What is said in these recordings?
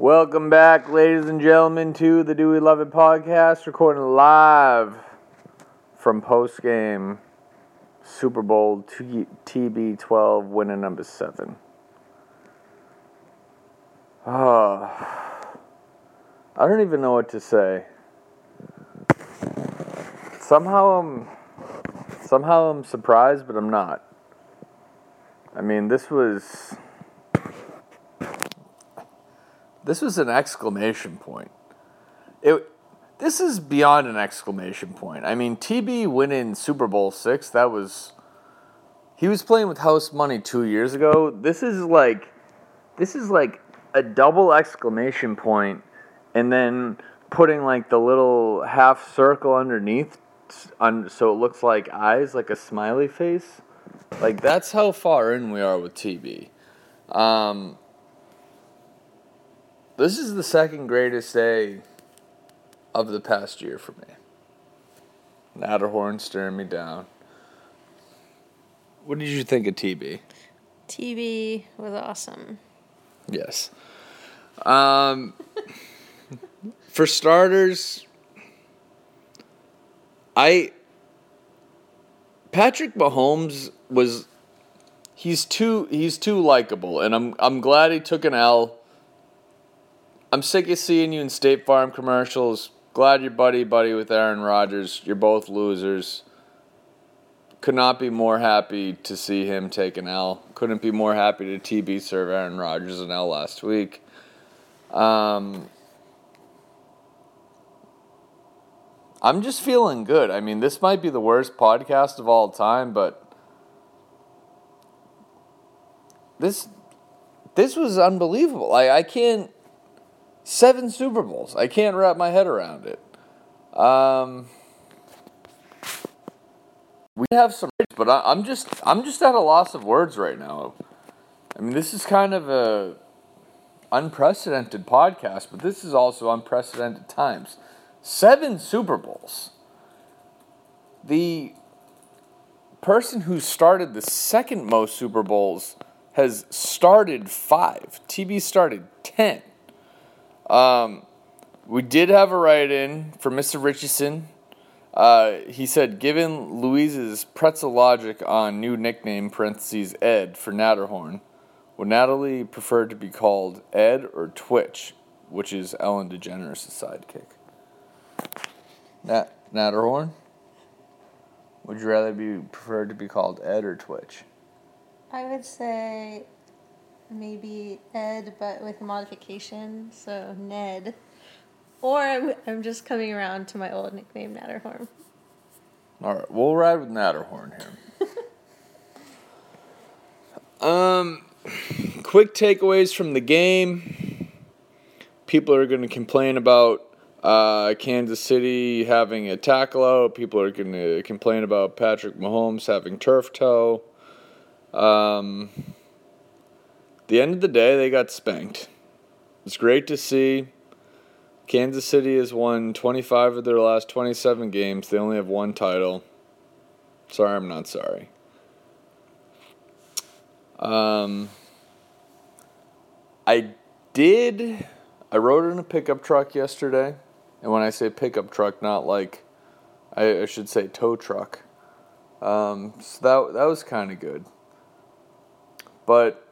Welcome back, ladies and gentlemen, to the Do We Love It podcast, recording live from post game Super Bowl T- TB12 winner number seven. Oh, I don't even know what to say. Somehow I'm somehow I'm surprised, but I'm not. I mean, this was this was an exclamation point. It this is beyond an exclamation point. I mean, TB winning Super Bowl 6, that was he was playing with house money 2 years ago. This is like this is like a double exclamation point and then putting like the little half circle underneath on so it looks like eyes like a smiley face. Like that's how far in we are with TB. Um, this is the second greatest day of the past year for me. Natterhorn staring me down. What did you think of TB? TB was awesome. Yes. Um, for starters, I Patrick Mahomes was he's too he's too likable, and I'm I'm glad he took an L. I'm sick of seeing you in State Farm commercials. Glad you're buddy buddy with Aaron Rodgers. You're both losers. Could not be more happy to see him take an L. Couldn't be more happy to TB serve Aaron Rodgers an L last week. Um, I'm just feeling good. I mean, this might be the worst podcast of all time, but this this was unbelievable. I I can't seven Super Bowls. I can't wrap my head around it. Um, we have some, but I, I'm just I'm just at a loss of words right now. I mean, this is kind of a unprecedented podcast, but this is also unprecedented times. Seven Super Bowls. The person who started the second most Super Bowls has started five. TB started ten. Um, we did have a write in for Mr. Richardson. Uh, he said, given Louise's pretzel logic on new nickname parentheses Ed for Natterhorn, would Natalie prefer to be called Ed or Twitch, which is Ellen DeGeneres' sidekick? Nat Natterhorn? Would you rather be preferred to be called Ed or Twitch? I would say maybe Ed, but with a modification, so Ned. Or I'm, I'm just coming around to my old nickname, Natterhorn. All right, we'll ride with Natterhorn here. um, quick takeaways from the game. People are going to complain about uh, Kansas City having a tackle out. People are going to complain about Patrick Mahomes having turf toe. Um, the end of the day, they got spanked. It's great to see. Kansas City has won 25 of their last 27 games. They only have one title. Sorry, I'm not sorry. Um, I did. I rode in a pickup truck yesterday. And when I say pickup truck, not like, I, I should say tow truck. Um, so that, that was kind of good. But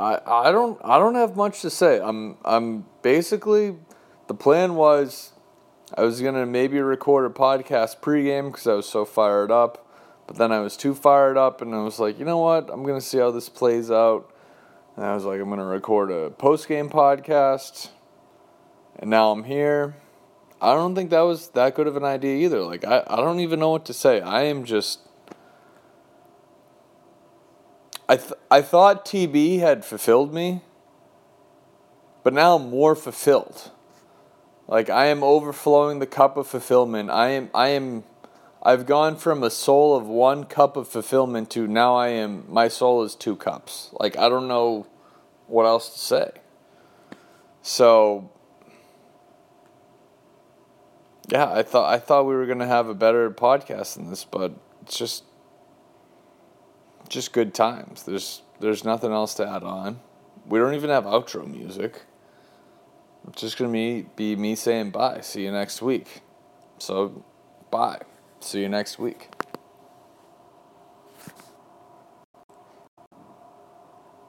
I I don't I don't have much to say. I'm I'm basically the plan was I was gonna maybe record a podcast pregame because I was so fired up, but then I was too fired up and I was like, you know what? I'm gonna see how this plays out. And I was like, I'm gonna record a postgame podcast, and now I'm here. I don't think that was that good of an idea either. Like I, I don't even know what to say. I am just I th- I thought TB had fulfilled me, but now I'm more fulfilled. Like I am overflowing the cup of fulfillment. I am I am I've gone from a soul of one cup of fulfillment to now I am my soul is two cups. Like I don't know what else to say. So yeah, I thought I thought we were gonna have a better podcast than this, but it's just just good times. There's there's nothing else to add on. we don't even have outro music. It's just gonna be be me saying bye. See you next week. So, bye. See you next week.